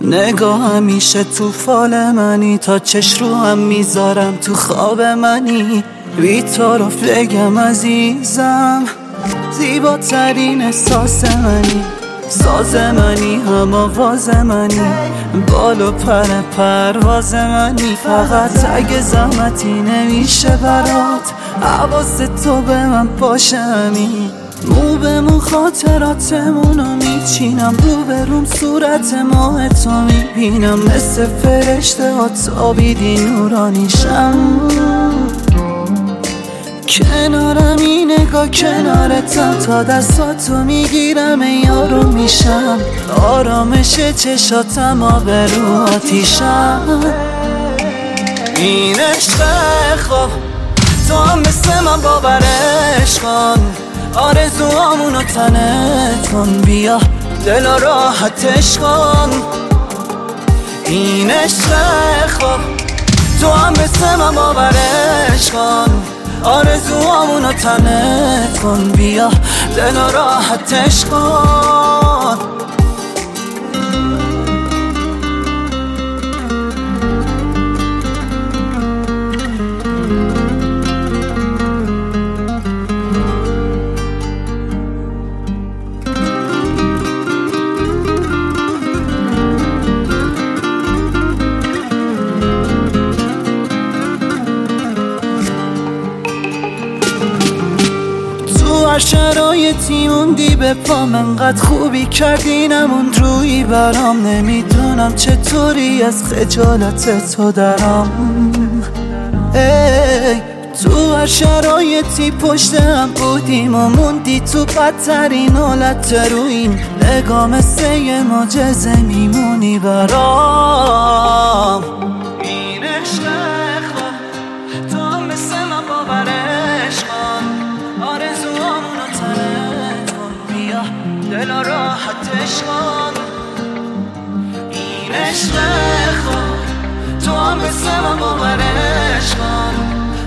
نگاه همیشه تو فال منی تا چش رو هم می‌ذارم تو خواب منی. بی تو بگم عزیزم زیباترین احساس منی. ساز منی هم آواز منی. بال و پر پرواز منی. فقط اگه زحمتی نمیشه برات. حواس تو به من باشه همین مو به مو خاطراتمونو میچینم. رو به روم صورت ماه تو می‌بینم. مثل فرشته ها تابیدی نورانیشم کنارم این نگاه کنارتم تا دستاتو می‌گیرم یارو میشم. آرامش چشاتم آب رو آتیشم. این عشق خواب تو هم مثل من باورش کن. آرزوامونو تنت کن بیا دل راحتش کن. این عشق خواب تو هم مثل من باورش کن. آرزوامونو تنت کن بیا دل راحتش کن. هر شرایطی موندی به پام انقدر خوبی کردی نمون روی برام. نمی‌دونم چطوری از خجالت تو درام. ای تو هر شرایطی پشت هم بودیم و موندی تو بدترین حالت رویم. نگاه مثل یه معجزه میمونی برام. این دل راحتش کن. این عشق خود تو هم مثل من باورش کن.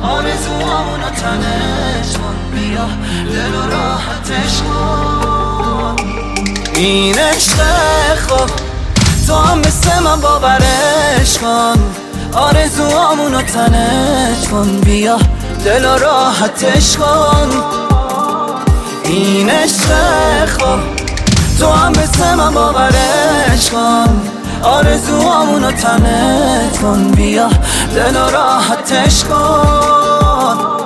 آرزوامونو تنت کن. بیا دل راحتش کن. این عشق خوب تو هم مثل من باورش کن. آرزوامونو تنت کن. بیا دل راحتش کن. این عشق خوب تو هم مثل من باورش کن. آرزوامونو تنت کن. بیا دل راحتش کن.